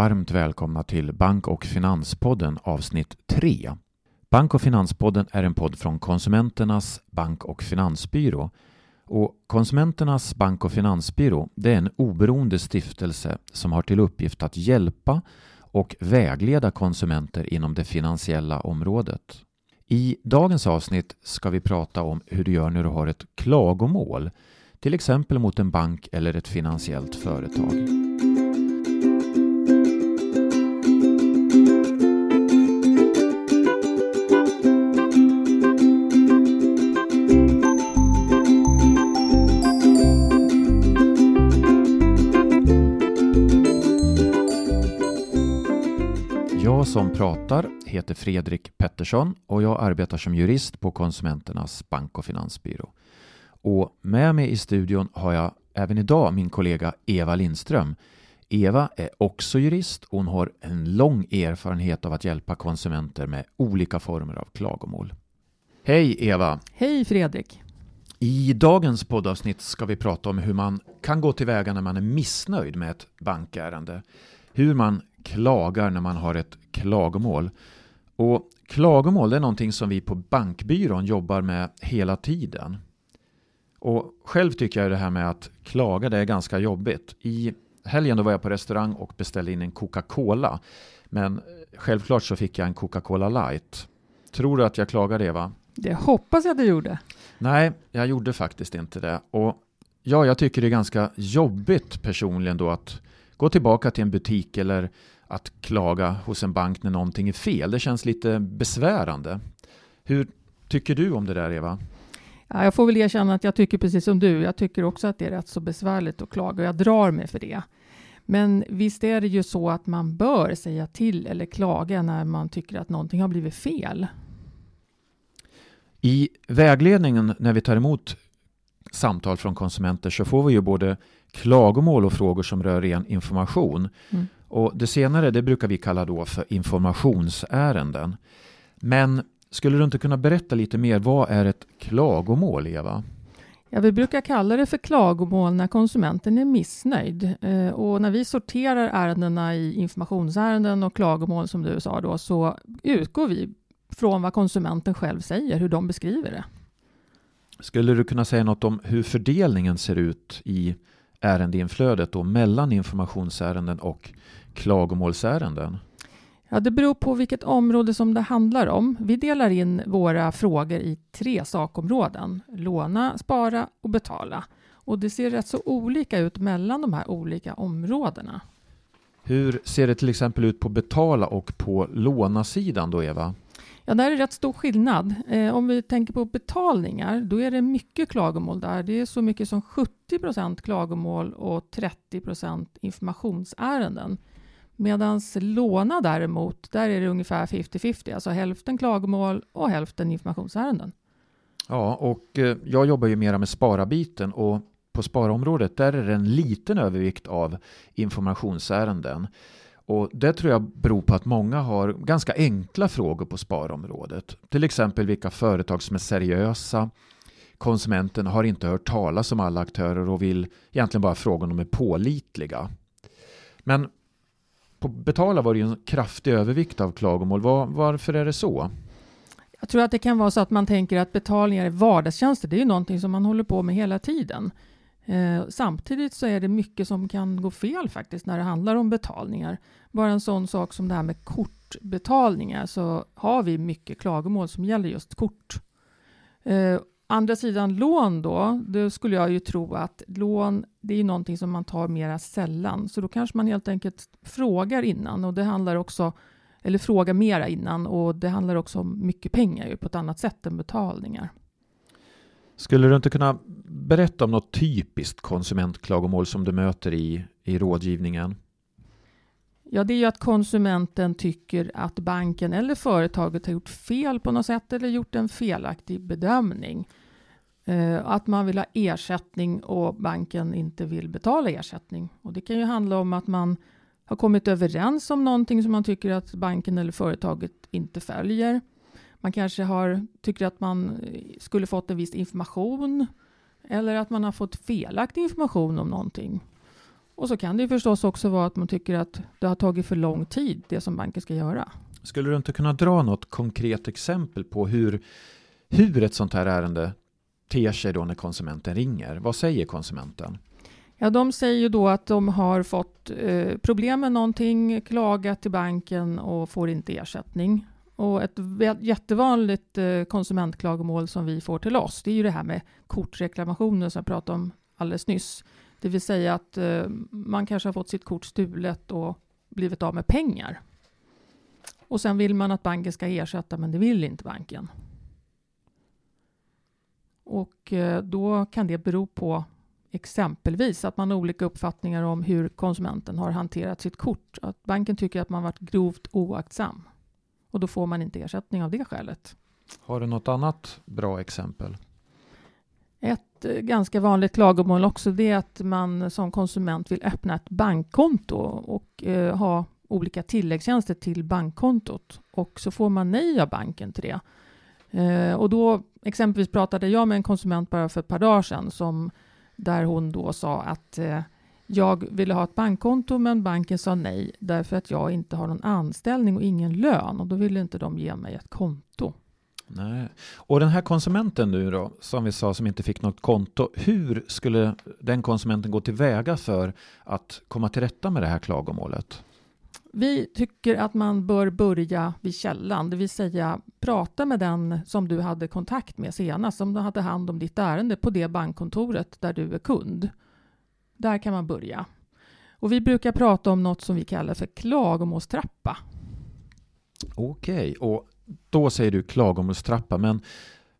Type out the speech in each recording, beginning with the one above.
Varmt välkomna till Bank och Finanspodden avsnitt 3. Bank och Finanspodden är en podd från Konsumenternas bank och finansbyrå. Och Konsumenternas bank och finansbyrå det är en oberoende stiftelse som har till uppgift att hjälpa och vägleda konsumenter inom det finansiella området. I dagens avsnitt ska vi prata om hur du gör när du har ett klagomål, till exempel mot en bank eller ett finansiellt företag. Som pratar heter Fredrik Pettersson och jag arbetar som jurist på Konsumenternas bank och finansbyrå. Och med mig i studion har jag även idag min kollega Eva Lindström. Eva är också jurist och hon har en lång erfarenhet av att hjälpa konsumenter med olika former av klagomål. Hej Eva! Hej Fredrik! I dagens poddavsnitt ska vi prata om hur man kan gå tillväga när man är missnöjd med ett bankärende. Hur man klagar när man har ett klagomål. Och klagomål är någonting som vi på bankbyrån jobbar med hela tiden. Och själv tycker jag det här med att klaga det är ganska jobbigt. I helgen då var jag på restaurang och beställde in en Coca-Cola. Men självklart så fick jag en Coca-Cola light. Tror du att jag klagade Eva? Det hoppas jag du gjorde. Nej, jag gjorde faktiskt inte det. Och ja, jag tycker det är ganska jobbigt personligen då att gå tillbaka till en butik eller att klaga hos en bank när någonting är fel. Det känns lite besvärande. Hur tycker du om det där Eva? Ja, jag får väl erkänna att jag tycker precis som du. Jag tycker också att det är rätt så besvärligt att klaga och jag drar mig för det. Men visst är det ju så att man bör säga till eller klaga när man tycker att någonting har blivit fel. I vägledningen när vi tar emot samtal från konsumenter så får vi ju både klagomål och frågor som rör ren information. Mm. Och det senare det brukar vi kalla då för informationsärenden. Men skulle du inte kunna berätta lite mer, vad är ett klagomål, Eva? Ja, vi brukar kalla det för klagomål när konsumenten är missnöjd. Eh, och när vi sorterar ärendena i informationsärenden och klagomål som du sa då, så utgår vi från vad konsumenten själv säger, hur de beskriver det. Skulle du kunna säga något om hur fördelningen ser ut i ärendeinflödet då mellan informationsärenden och klagomålsärenden? Ja, det beror på vilket område som det handlar om. Vi delar in våra frågor i tre sakområden. Låna, spara och betala. Och det ser rätt så olika ut mellan de här olika områdena. Hur ser det till exempel ut på betala och på lånasidan då, Eva? Ja, där är rätt stor skillnad. Eh, om vi tänker på betalningar, då är det mycket klagomål där. Det är så mycket som 70 procent klagomål och 30 procent informationsärenden. Medan låna däremot, där är det ungefär 50-50, alltså hälften klagomål och hälften informationsärenden. Ja, och eh, jag jobbar ju mera med sparabiten och på sparområdet där är det en liten övervikt av informationsärenden. Och det tror jag beror på att många har ganska enkla frågor på sparområdet. Till exempel vilka företag som är seriösa. Konsumenten har inte hört talas om alla aktörer och vill egentligen bara fråga om de är pålitliga. Men på Betala var det ju en kraftig övervikt av klagomål. Var, varför är det så? Jag tror att det kan vara så att man tänker att betalningar är vardagstjänster. Det är ju någonting som man håller på med hela tiden. Eh, samtidigt så är det mycket som kan gå fel faktiskt när det handlar om betalningar. Bara en sån sak som det här med kortbetalningar så har vi mycket klagomål som gäller just kort. Eh, andra sidan lån då, då skulle jag ju tro att lån, det är någonting som man tar mera sällan. Så då kanske man helt enkelt frågar innan och det handlar också, eller frågar mera innan och det handlar också om mycket pengar ju på ett annat sätt än betalningar. Skulle du inte kunna berätta om något typiskt konsumentklagomål som du möter i, i rådgivningen? Ja, det är ju att konsumenten tycker att banken eller företaget har gjort fel på något sätt eller gjort en felaktig bedömning. Eh, att man vill ha ersättning och banken inte vill betala ersättning. Och det kan ju handla om att man har kommit överens om någonting som man tycker att banken eller företaget inte följer. Man kanske har, tycker att man skulle fått en viss information eller att man har fått felaktig information om någonting. Och så kan det ju förstås också vara att man tycker att det har tagit för lång tid, det som banken ska göra. Skulle du inte kunna dra något konkret exempel på hur, hur ett sånt här ärende ter sig då när konsumenten ringer? Vad säger konsumenten? Ja, de säger ju då att de har fått eh, problem med någonting, klagat till banken och får inte ersättning. Och ett jättevanligt eh, konsumentklagomål som vi får till oss, det är ju det här med kortreklamationer som jag pratade om alldeles nyss. Det vill säga att eh, man kanske har fått sitt kort stulet och blivit av med pengar. Och sen vill man att banken ska ersätta, men det vill inte banken. Och eh, då kan det bero på exempelvis att man har olika uppfattningar om hur konsumenten har hanterat sitt kort. Att banken tycker att man varit grovt oaktsam. Och då får man inte ersättning av det skälet. Har du något annat bra exempel? Ett eh, ganska vanligt klagomål också det är att man som konsument vill öppna ett bankkonto och eh, ha olika tilläggstjänster till bankkontot och så får man nej av banken till det. Eh, och då exempelvis pratade jag med en konsument bara för ett par dagar sedan som där hon då sa att eh, jag ville ha ett bankkonto men banken sa nej därför att jag inte har någon anställning och ingen lön och då ville inte de ge mig ett konto. Nej. Och den här konsumenten nu då, som vi sa, som inte fick något konto. Hur skulle den konsumenten gå tillväga för att komma till rätta med det här klagomålet? Vi tycker att man bör börja vid källan, det vill säga prata med den som du hade kontakt med senast, som hade hand om ditt ärende på det bankkontoret där du är kund. Där kan man börja. Och vi brukar prata om något som vi kallar för klagomålstrappa. Okej, och då säger du klagomålstrappa, men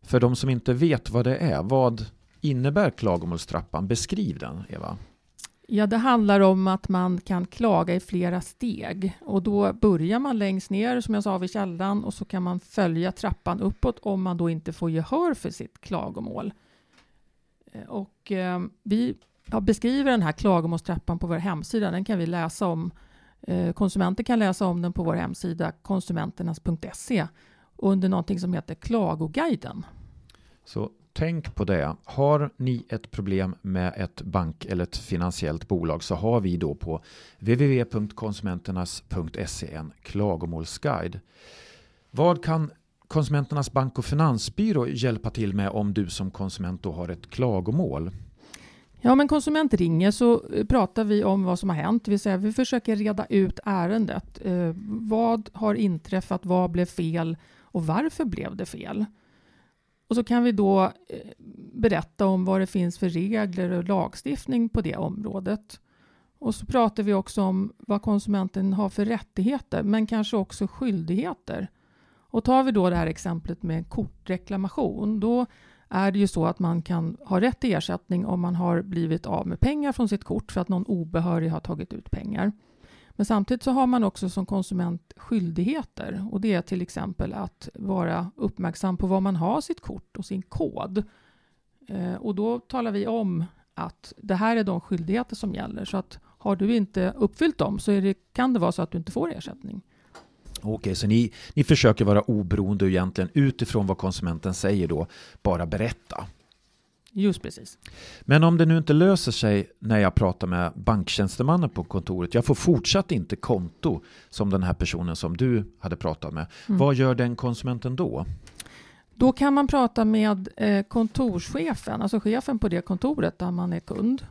för de som inte vet vad det är, vad innebär klagomålstrappan? Beskriv den, Eva. Ja, det handlar om att man kan klaga i flera steg och då börjar man längst ner som jag sa vid källan och så kan man följa trappan uppåt om man då inte får gehör för sitt klagomål. Eh, och eh, vi jag beskriver den här klagomålstrappan på vår hemsida. Den kan vi läsa om. Eh, konsumenter kan läsa om den på vår hemsida konsumenternas.se under någonting som heter Klagoguiden. Så tänk på det. Har ni ett problem med ett bank eller ett finansiellt bolag så har vi då på www.konsumenternas.se en klagomålsguide. Vad kan Konsumenternas bank och finansbyrå hjälpa till med om du som konsument då har ett klagomål? Ja, men konsument ringer så eh, pratar vi om vad som har hänt, det vill säga vi försöker reda ut ärendet. Eh, vad har inträffat? Vad blev fel? Och varför blev det fel? Och så kan vi då eh, berätta om vad det finns för regler och lagstiftning på det området. Och så pratar vi också om vad konsumenten har för rättigheter, men kanske också skyldigheter. Och tar vi då det här exemplet med kortreklamation, då är det ju så att man kan ha rätt till ersättning om man har blivit av med pengar från sitt kort för att någon obehörig har tagit ut pengar. Men samtidigt så har man också som konsument skyldigheter och det är till exempel att vara uppmärksam på var man har sitt kort och sin kod. Eh, och då talar vi om att det här är de skyldigheter som gäller så att har du inte uppfyllt dem så det, kan det vara så att du inte får ersättning. Okej, så ni, ni försöker vara oberoende egentligen utifrån vad konsumenten säger då bara berätta. Just precis. Men om det nu inte löser sig när jag pratar med banktjänstemannen på kontoret, jag får fortsatt inte konto som den här personen som du hade pratat med. Mm. Vad gör den konsumenten då? Då kan man prata med eh, kontorschefen, alltså chefen på det kontoret där man är kund.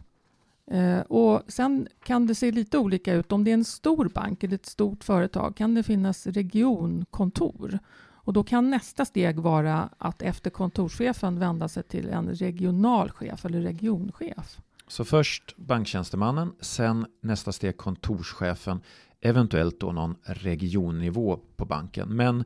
Eh, och sen kan det se lite olika ut. Om det är en stor bank eller ett stort företag kan det finnas regionkontor. Och då kan nästa steg vara att efter kontorschefen vända sig till en regional chef eller regionchef. Så först banktjänstemannen, sen nästa steg kontorschefen, eventuellt då någon regionnivå på banken. Men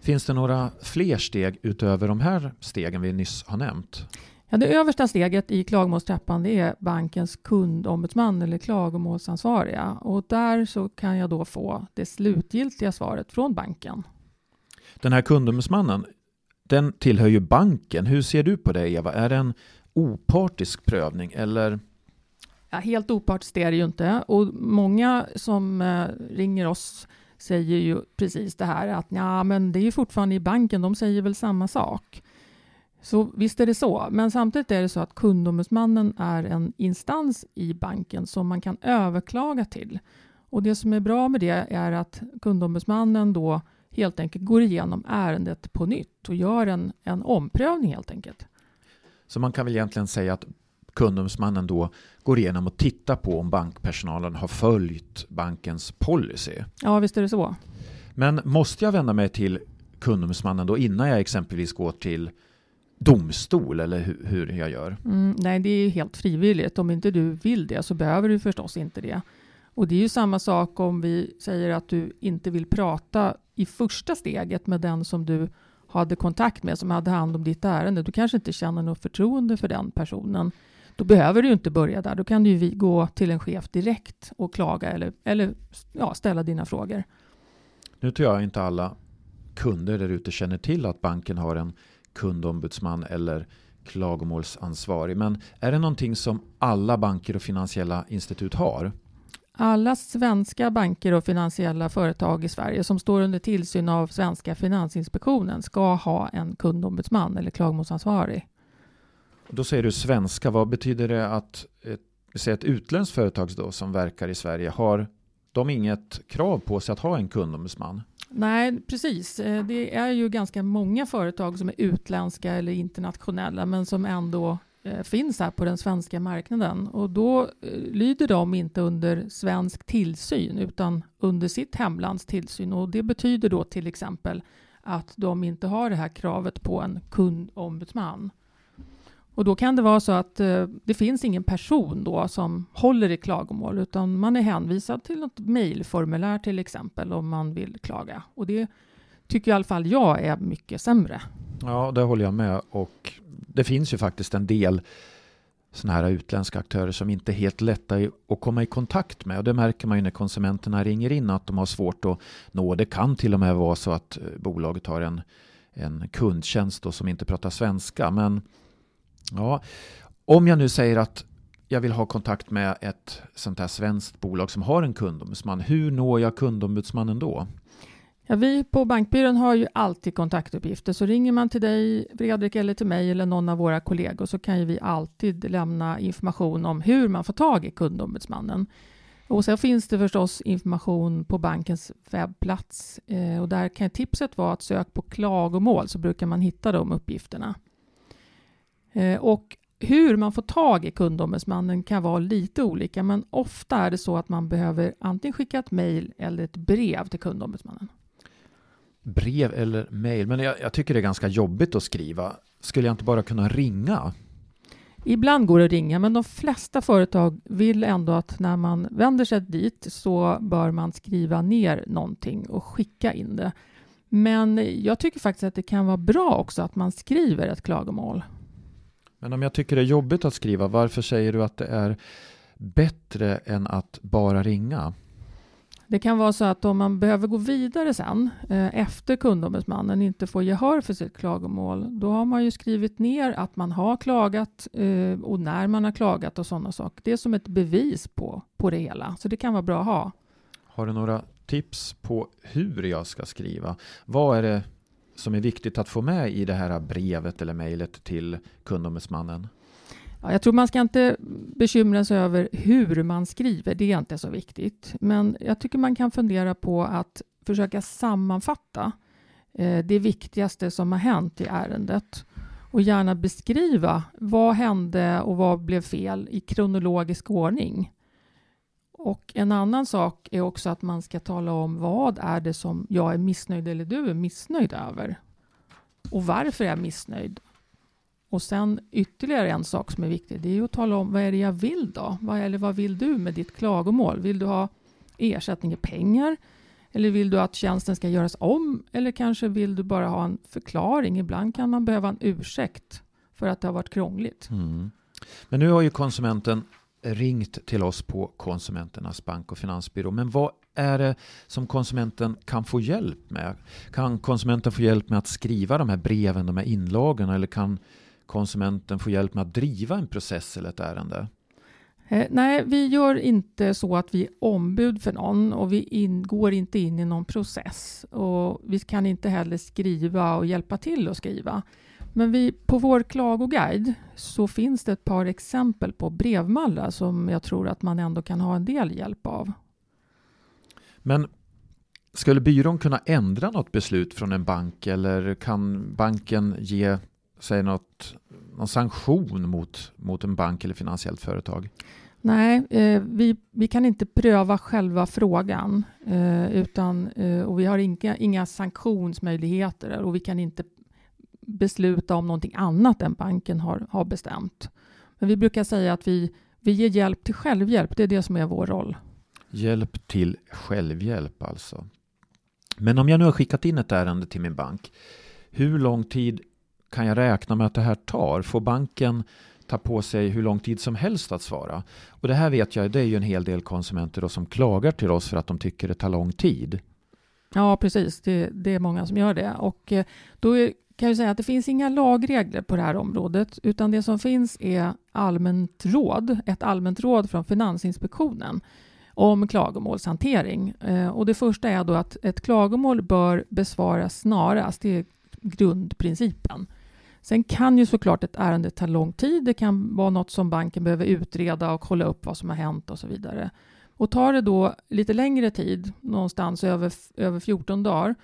finns det några fler steg utöver de här stegen vi nyss har nämnt? Ja, det översta steget i klagomålstrappan det är bankens kundombudsman eller klagomålsansvariga och där så kan jag då få det slutgiltiga svaret från banken. Den här kundombudsmannen, den tillhör ju banken. Hur ser du på det Eva? Är det en opartisk prövning eller? Ja, helt opartiskt är det ju inte och många som eh, ringer oss säger ju precis det här att ja, men det är ju fortfarande i banken, de säger väl samma sak. Så visst är det så, men samtidigt är det så att kundombudsmannen är en instans i banken som man kan överklaga till. Och det som är bra med det är att kundombudsmannen då helt enkelt går igenom ärendet på nytt och gör en, en omprövning helt enkelt. Så man kan väl egentligen säga att kundombudsmannen då går igenom och tittar på om bankpersonalen har följt bankens policy? Ja, visst är det så. Men måste jag vända mig till kundombudsmannen då innan jag exempelvis går till domstol eller hur, hur jag gör? Mm, nej, det är helt frivilligt. Om inte du vill det så behöver du förstås inte det. Och det är ju samma sak om vi säger att du inte vill prata i första steget med den som du hade kontakt med, som hade hand om ditt ärende. Du kanske inte känner något förtroende för den personen. Då behöver du inte börja där. Då kan du ju gå till en chef direkt och klaga eller, eller ja, ställa dina frågor. Nu tror jag inte alla kunder där ute känner till att banken har en kundombudsman eller klagomålsansvarig. Men är det någonting som alla banker och finansiella institut har? Alla svenska banker och finansiella företag i Sverige som står under tillsyn av svenska Finansinspektionen ska ha en kundombudsman eller klagomålsansvarig. Då säger du svenska. Vad betyder det att ett, ett utländskt företag då, som verkar i Sverige har de inget krav på sig att ha en kundombudsman? Nej, precis. Eh, det är ju ganska många företag som är utländska eller internationella men som ändå eh, finns här på den svenska marknaden. Och då eh, lyder de inte under svensk tillsyn utan under sitt hemlands tillsyn. Och det betyder då till exempel att de inte har det här kravet på en kundombudsman. Och då kan det vara så att eh, det finns ingen person då som håller i klagomål utan man är hänvisad till något mejlformulär till exempel om man vill klaga. Och det tycker i alla fall jag är mycket sämre. Ja, det håller jag med. Och det finns ju faktiskt en del sådana här utländska aktörer som inte är helt lätta att komma i kontakt med. Och det märker man ju när konsumenterna ringer in att de har svårt att nå. Det kan till och med vara så att eh, bolaget har en, en kundtjänst som inte pratar svenska. Men Ja, om jag nu säger att jag vill ha kontakt med ett sånt här svenskt bolag som har en kundombudsman. Hur når jag kundombudsmannen då? Ja, vi på Bankbyrån har ju alltid kontaktuppgifter, så ringer man till dig, Fredrik, eller till mig eller någon av våra kollegor så kan ju vi alltid lämna information om hur man får tag i kundombudsmannen. Och sen finns det förstås information på bankens webbplats eh, och där kan tipset vara att sök på klagomål så brukar man hitta de uppgifterna. Eh, och hur man får tag i kundombudsmannen kan vara lite olika, men ofta är det så att man behöver antingen skicka ett mejl eller ett brev till kundombudsmannen. Brev eller mejl, men jag, jag, tycker det är ganska jobbigt att skriva. Skulle jag inte bara kunna ringa? Ibland går det att ringa, men de flesta företag vill ändå att när man vänder sig dit så bör man skriva ner någonting och skicka in det. Men jag tycker faktiskt att det kan vara bra också att man skriver ett klagomål. Men om jag tycker det är jobbigt att skriva, varför säger du att det är bättre än att bara ringa? Det kan vara så att om man behöver gå vidare sen eh, efter kundombudsmannen inte får gehör för sitt klagomål, då har man ju skrivit ner att man har klagat eh, och när man har klagat och sådana saker. Det är som ett bevis på, på det hela, så det kan vara bra att ha. Har du några tips på hur jag ska skriva? Vad är det som är viktigt att få med i det här brevet eller mejlet till kundombudsmannen? Ja, jag tror man ska inte bekymra sig över hur man skriver, det är inte så viktigt. Men jag tycker man kan fundera på att försöka sammanfatta eh, det viktigaste som har hänt i ärendet och gärna beskriva vad hände och vad blev fel i kronologisk ordning. Och en annan sak är också att man ska tala om vad är det som jag är missnöjd eller du är missnöjd över? Och varför är jag missnöjd? Och sen ytterligare en sak som är viktig, det är att tala om vad är det jag vill då? Vad, eller vad vill du med ditt klagomål? Vill du ha ersättning i pengar? Eller vill du att tjänsten ska göras om? Eller kanske vill du bara ha en förklaring? Ibland kan man behöva en ursäkt för att det har varit krångligt. Mm. Men nu har ju konsumenten ringt till oss på Konsumenternas bank och finansbyrå. Men vad är det som konsumenten kan få hjälp med? Kan konsumenten få hjälp med att skriva de här breven, de här inlagorna eller kan konsumenten få hjälp med att driva en process eller ett ärende? Eh, nej, vi gör inte så att vi är ombud för någon och vi in, går inte in i någon process. Och vi kan inte heller skriva och hjälpa till att skriva. Men vi, på vår klagoguide så finns det ett par exempel på brevmallar som jag tror att man ändå kan ha en del hjälp av. Men skulle byrån kunna ändra något beslut från en bank eller kan banken ge sig något, någon sanktion mot, mot en bank eller finansiellt företag? Nej, eh, vi, vi kan inte pröva själva frågan eh, utan, eh, och vi har inga, inga sanktionsmöjligheter och vi kan inte besluta om någonting annat än banken har, har bestämt. Men vi brukar säga att vi, vi ger hjälp till självhjälp, det är det som är vår roll. Hjälp till självhjälp alltså. Men om jag nu har skickat in ett ärende till min bank, hur lång tid kan jag räkna med att det här tar? Får banken ta på sig hur lång tid som helst att svara? Och det här vet jag, det är ju en hel del konsumenter som klagar till oss för att de tycker det tar lång tid. Ja, precis. Det, det är många som gör det. Och eh, då är, kan ju säga att det finns inga lagregler på det här området, utan det som finns är allmänt råd, ett allmänt råd från Finansinspektionen om klagomålshantering. Eh, och det första är då att ett klagomål bör besvaras snarast. Det är grundprincipen. Sen kan ju såklart ett ärende ta lång tid. Det kan vara något som banken behöver utreda och kolla upp vad som har hänt och så vidare. Och tar det då lite längre tid, någonstans över, över 14 dagar,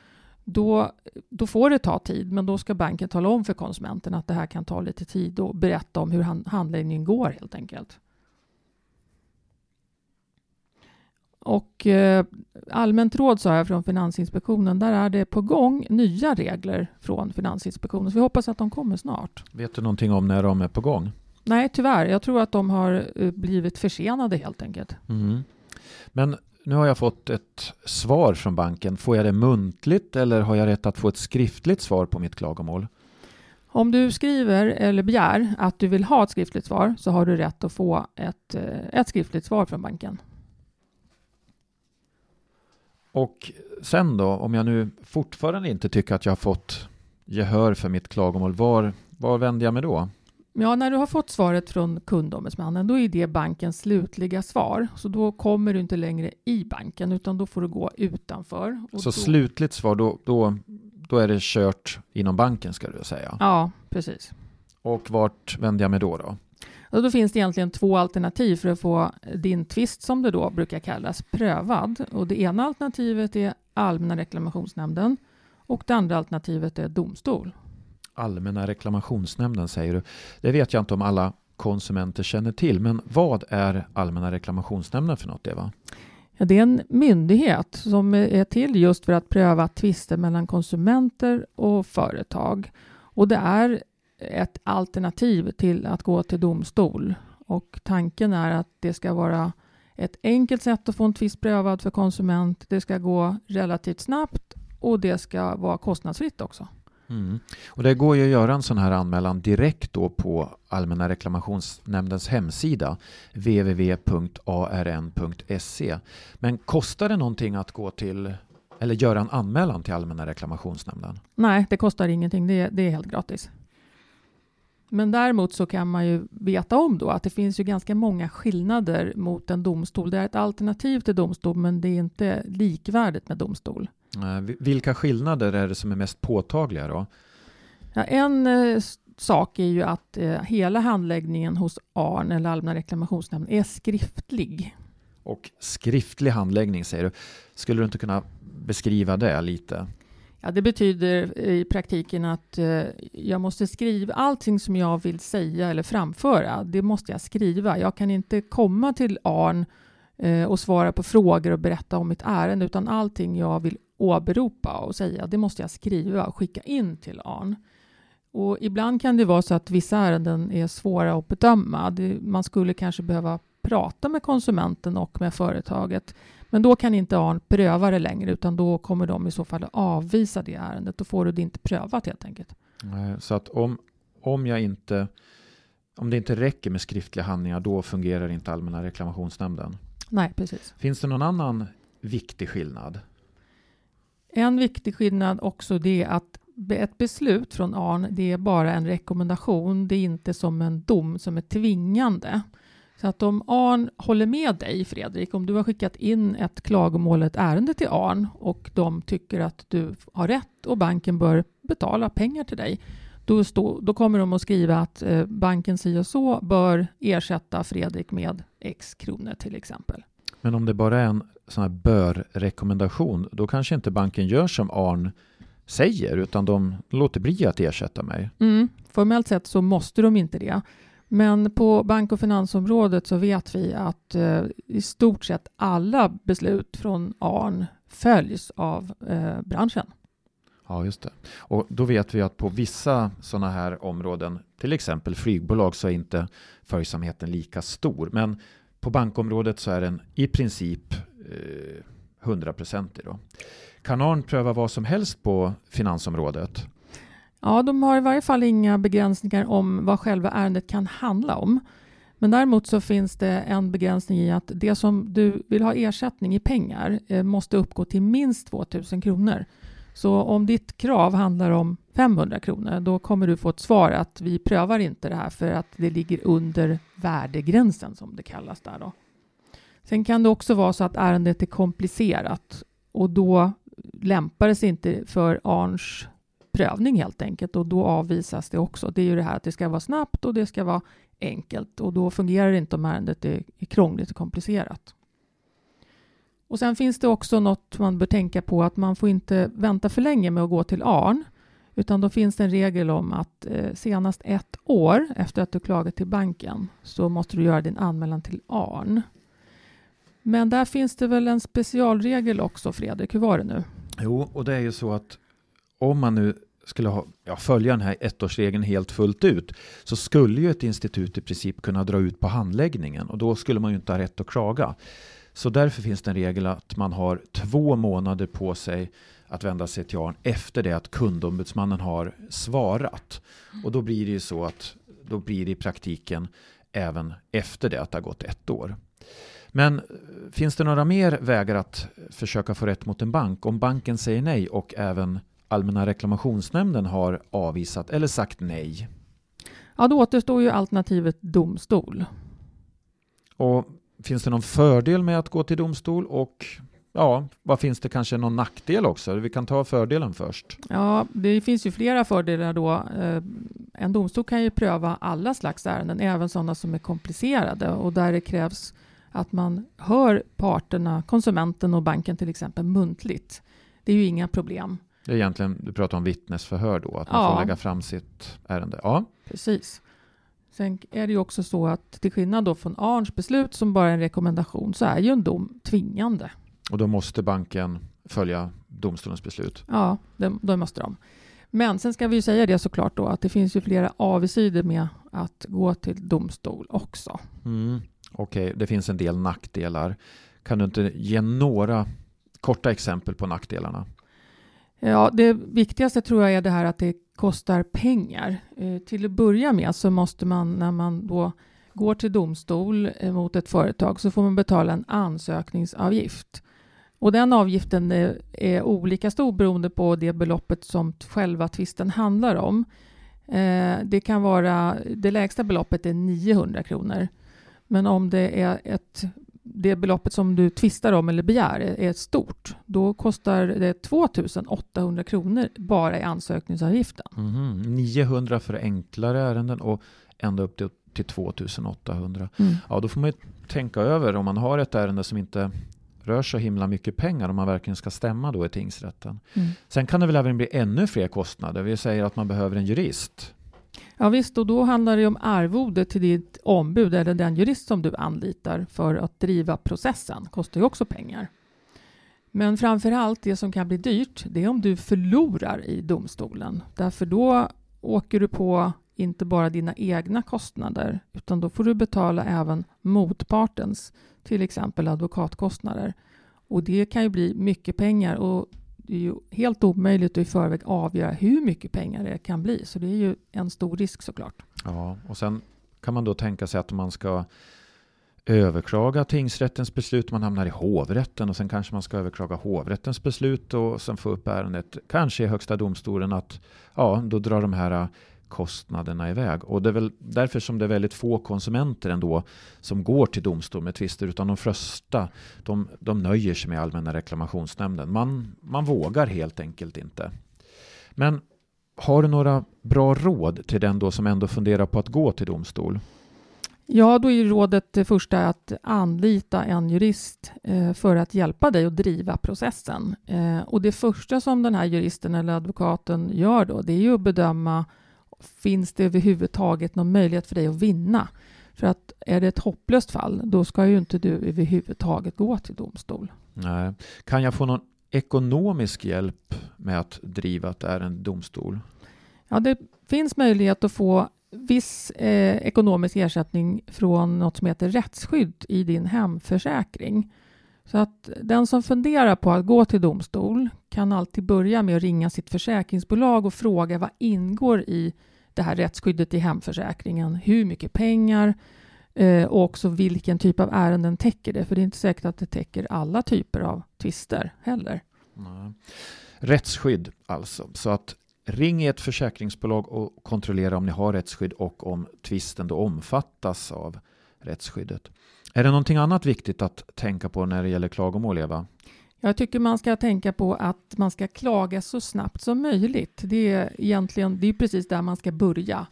då, då får det ta tid, men då ska banken tala om för konsumenten att det här kan ta lite tid och berätta om hur handläggningen går helt enkelt. Och eh, allmänt råd sa jag från Finansinspektionen, där är det på gång nya regler från Finansinspektionen. Så vi hoppas att de kommer snart. Vet du någonting om när de är på gång? Nej, tyvärr. Jag tror att de har eh, blivit försenade helt enkelt. Mm. Men nu har jag fått ett svar från banken. Får jag det muntligt eller har jag rätt att få ett skriftligt svar på mitt klagomål? Om du skriver eller begär att du vill ha ett skriftligt svar så har du rätt att få ett, eh, ett skriftligt svar från banken. Och sen då, om jag nu fortfarande inte tycker att jag har fått gehör för mitt klagomål, var, var vänder jag mig då? Ja, när du har fått svaret från kundombudsmannen, då är det bankens slutliga svar. Så då kommer du inte längre i banken, utan då får du gå utanför. så då... slutligt svar, då, då, då är det kört inom banken ska du säga? Ja, precis. Och vart vänder jag mig då? då? Och då finns det egentligen två alternativ för att få din tvist, som det då brukar kallas, prövad. Och det ena alternativet är Allmänna reklamationsnämnden och det andra alternativet är domstol. Allmänna reklamationsnämnden säger du. Det vet jag inte om alla konsumenter känner till, men vad är Allmänna reklamationsnämnden för något, Eva? Ja, det är en myndighet som är till just för att pröva tvister mellan konsumenter och företag. Och det är ett alternativ till att gå till domstol. Och tanken är att det ska vara ett enkelt sätt att få en tvist prövad för konsument. Det ska gå relativt snabbt och det ska vara kostnadsfritt också. Mm. Och det går ju att göra en sån här anmälan direkt då på Allmänna reklamationsnämndens hemsida www.arn.se. Men kostar det någonting att gå till eller göra en anmälan till Allmänna reklamationsnämnden? Nej, det kostar ingenting. Det det är helt gratis. Men däremot så kan man ju veta om då att det finns ju ganska många skillnader mot en domstol. Det är ett alternativ till domstol, men det är inte likvärdigt med domstol. Vilka skillnader är det som är mest påtagliga då? Ja, en eh, sak är ju att eh, hela handläggningen hos ARN, eller Allmänna reklamationsnämnden, är skriftlig. Och skriftlig handläggning säger du. Skulle du inte kunna beskriva det lite? Ja, det betyder i praktiken att eh, jag måste skriva allting som jag vill säga eller framföra. Det måste jag skriva. Jag kan inte komma till ARN eh, och svara på frågor och berätta om mitt ärende, utan allting jag vill åberopa och säga, det måste jag skriva och skicka in till ARN. Och ibland kan det vara så att vissa ärenden är svåra att bedöma. Det, man skulle kanske behöva prata med konsumenten och med företaget. Men då kan inte ARN pröva det längre utan då kommer de i så fall att avvisa det ärendet. Då får du det inte prövat helt enkelt. Så att om, om jag inte om det inte räcker med skriftliga handlingar då fungerar inte Allmänna reklamationsnämnden? Nej, precis. Finns det någon annan viktig skillnad? En viktig skillnad också det är att ett beslut från ARN det är bara en rekommendation. Det är inte som en dom som är tvingande. Så att om ARN håller med dig, Fredrik, om du har skickat in ett klagomål, ett ärende till ARN och de tycker att du har rätt och banken bör betala pengar till dig, då, stå, då kommer de att skriva att eh, banken si och så bör ersätta Fredrik med X kronor till exempel. Men om det bara är en sån här bör-rekommendation, då kanske inte banken gör som Arn säger, utan de låter bli att ersätta mig. Mm, formellt sett så måste de inte det. Men på bank och finansområdet så vet vi att eh, i stort sett alla beslut från ARN följs av eh, branschen. Ja, just det. Och då vet vi att på vissa sådana här områden, till exempel flygbolag, så är inte följsamheten lika stor. Men på bankområdet så är den i princip Eh, hundraprocentig. Eh, kan ARN pröva vad som helst på finansområdet? Ja, de har i varje fall inga begränsningar om vad själva ärendet kan handla om. Men däremot så finns det en begränsning i att det som du vill ha ersättning i pengar eh, måste uppgå till minst 2 000 kronor. Så om ditt krav handlar om 500 kronor, då kommer du få ett svar att vi prövar inte det här för att det ligger under värdegränsen som det kallas där då. Sen kan det också vara så att ärendet är komplicerat och då lämpar det sig inte för ARNs prövning helt enkelt och då avvisas det också. Det är ju det här att det ska vara snabbt och det ska vara enkelt och då fungerar det inte om ärendet är, är krångligt och komplicerat. Och sen finns det också något man bör tänka på att man får inte vänta för länge med att gå till ARN utan då finns det en regel om att eh, senast ett år efter att du klagat till banken så måste du göra din anmälan till ARN. Men där finns det väl en specialregel också, Fredrik? Hur var det nu? Jo, och det är ju så att om man nu skulle ha, ja, följa den här ettårsregeln helt fullt ut så skulle ju ett institut i princip kunna dra ut på handläggningen och då skulle man ju inte ha rätt att klaga. Så därför finns det en regel att man har två månader på sig att vända sig till ARN efter det att kundombudsmannen har svarat. Och då blir det ju så att då blir det i praktiken även efter det att det har gått ett år. Men eh, finns det några mer vägar att försöka få rätt mot en bank om banken säger nej och även Allmänna reklamationsnämnden har avvisat eller sagt nej? Ja, då återstår ju alternativet domstol. Och finns det någon fördel med att gå till domstol och ja, vad finns det kanske någon nackdel också? Vi kan ta fördelen först. Ja, det finns ju flera fördelar då. Eh, en domstol kan ju pröva alla slags ärenden, även sådana som är komplicerade och där det krävs att man hör parterna, konsumenten och banken till exempel, muntligt. Det är ju inga problem. Det är egentligen, du pratar om vittnesförhör då, att man ja. får lägga fram sitt ärende. Ja, precis. Sen är det ju också så att till skillnad då från ARNs beslut som bara är en rekommendation så är ju en dom tvingande. Och då måste banken följa domstolens beslut? Ja, det, då måste de. Men sen ska vi ju säga det såklart då att det finns ju flera avsidor med att gå till domstol också. Mm. Okej, okay. det finns en del nackdelar. Kan du inte ge några korta exempel på nackdelarna? Ja, det viktigaste tror jag är det här att det kostar pengar. Eh, till att börja med så måste man när man då går till domstol eh, mot ett företag så får man betala en ansökningsavgift. Och den avgiften är, är olika stor beroende på det beloppet som själva tvisten handlar om. Eh, det kan vara, det lägsta beloppet är 900 kronor. Men om det är ett det beloppet som du tvistar om eller begär är stort, då kostar det 2 800 kronor bara i ansökningsavgiften. Mm, 900 för enklare ärenden och ända upp till, till 2 800. Mm. Ja, då får man ju tänka över om man har ett ärende som inte rör så himla mycket pengar om man verkligen ska stämma då i tingsrätten. Mm. Sen kan det väl även bli ännu fler kostnader. Vi säger att man behöver en jurist. Ja visst, och då handlar det om arvode till ditt ombud eller den jurist som du anlitar för att driva processen. kostar ju också pengar. Men framför allt det som kan bli dyrt, det är om du förlorar i domstolen. Därför då åker du på inte bara dina egna kostnader, utan då får du betala även motpartens, till exempel advokatkostnader. Och det kan ju bli mycket pengar och det är ju helt omöjligt att i förväg avgöra hur mycket pengar det kan bli. Så det är ju en stor risk såklart. Ja, och sen kan man då tänka sig att man ska överklaga tingsrättens beslut, man hamnar i hovrätten och sen kanske man ska överklaga hovrättens beslut och sen få upp ärendet, kanske i högsta domstolen, att ja, då drar de här kostnaderna iväg. Och det är väl därför som det är väldigt få konsumenter ändå som går till domstol med tvister utan de flesta de, de nöjer sig med Allmänna reklamationsnämnden. Man, man vågar helt enkelt inte. Men har du några bra råd till den då som ändå funderar på att gå till domstol? Ja, då är rådet det första att anlita en jurist eh, för att hjälpa dig att driva processen. Eh, och det första som den här juristen eller advokaten gör då, det är ju att bedöma finns det överhuvudtaget någon möjlighet för dig att vinna? För att är det ett hopplöst fall, då ska ju inte du överhuvudtaget gå till domstol. Nej. Kan jag få någon ekonomisk hjälp med att driva ett ärende domstol? Ja, det finns möjlighet att få viss eh, ekonomisk ersättning från något som heter rättsskydd i din hemförsäkring. Så att den som funderar på att gå till domstol kan alltid börja med att ringa sitt försäkringsbolag och fråga vad ingår i det här rättsskyddet i hemförsäkringen. Hur mycket pengar eh, och också vilken typ av ärenden täcker det? För det är inte säkert att det täcker alla typer av tvister heller. Nej. Rättsskydd alltså. Så att ring ett försäkringsbolag och kontrollera om ni har rättsskydd och om tvisten då omfattas av rättsskyddet. Är det någonting annat viktigt att tänka på när det gäller klagomål, Eva? Jag tycker man ska tänka på att man ska klaga så snabbt som möjligt. Det är egentligen det är precis där man ska börja.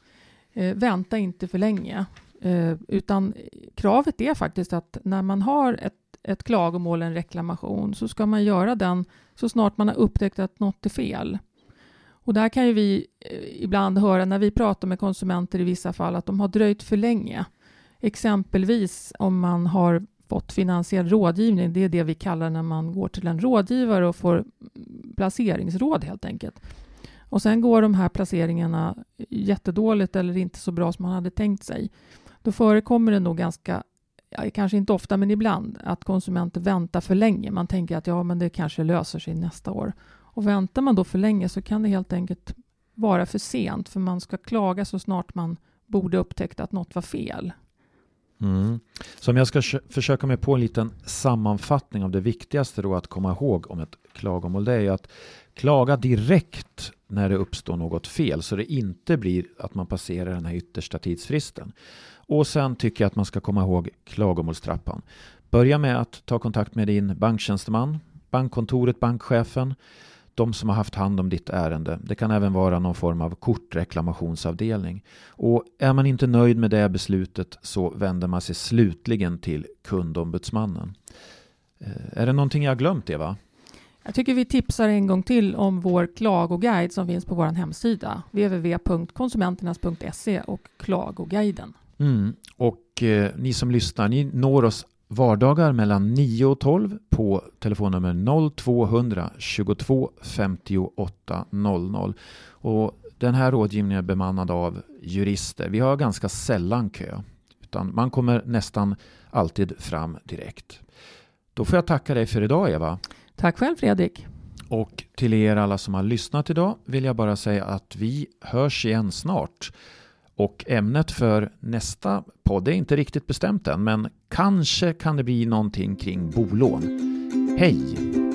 Eh, vänta inte för länge. Eh, utan kravet är faktiskt att när man har ett, ett klagomål, en reklamation, så ska man göra den så snart man har upptäckt att något är fel. Och där kan ju vi eh, ibland höra när vi pratar med konsumenter i vissa fall att de har dröjt för länge. Exempelvis om man har fått finansiell rådgivning, det är det vi kallar när man går till en rådgivare och får placeringsråd helt enkelt. Och sen går de här placeringarna jättedåligt eller inte så bra som man hade tänkt sig. Då förekommer det nog ganska, kanske inte ofta men ibland, att konsumenter väntar för länge. Man tänker att ja, men det kanske löser sig nästa år. Och väntar man då för länge så kan det helt enkelt vara för sent för man ska klaga så snart man borde upptäckt att något var fel. Mm. Så om jag ska försöka mig på en liten sammanfattning av det viktigaste då att komma ihåg om ett klagomål, det är ju att klaga direkt när det uppstår något fel så det inte blir att man passerar den här yttersta tidsfristen. Och sen tycker jag att man ska komma ihåg klagomålstrappan. Börja med att ta kontakt med din banktjänsteman, bankkontoret, bankchefen de som har haft hand om ditt ärende. Det kan även vara någon form av kortreklamationsavdelning. Och är man inte nöjd med det beslutet så vänder man sig slutligen till kundombudsmannen. Eh, är det någonting jag glömt, Eva? Jag tycker vi tipsar en gång till om vår klagoguide som finns på vår hemsida www.konsumenternas.se och klagoguiden. Mm. Och eh, ni som lyssnar, ni når oss vardagar mellan 9 och 12 på telefonnummer 0200 22 58 00. Och den här rådgivningen är bemannad av jurister. Vi har ganska sällan kö, utan man kommer nästan alltid fram direkt. Då får jag tacka dig för idag Eva. Tack själv Fredrik. Och till er alla som har lyssnat idag vill jag bara säga att vi hörs igen snart. Och ämnet för nästa podd är inte riktigt bestämt än, men kanske kan det bli någonting kring bolån. Hej!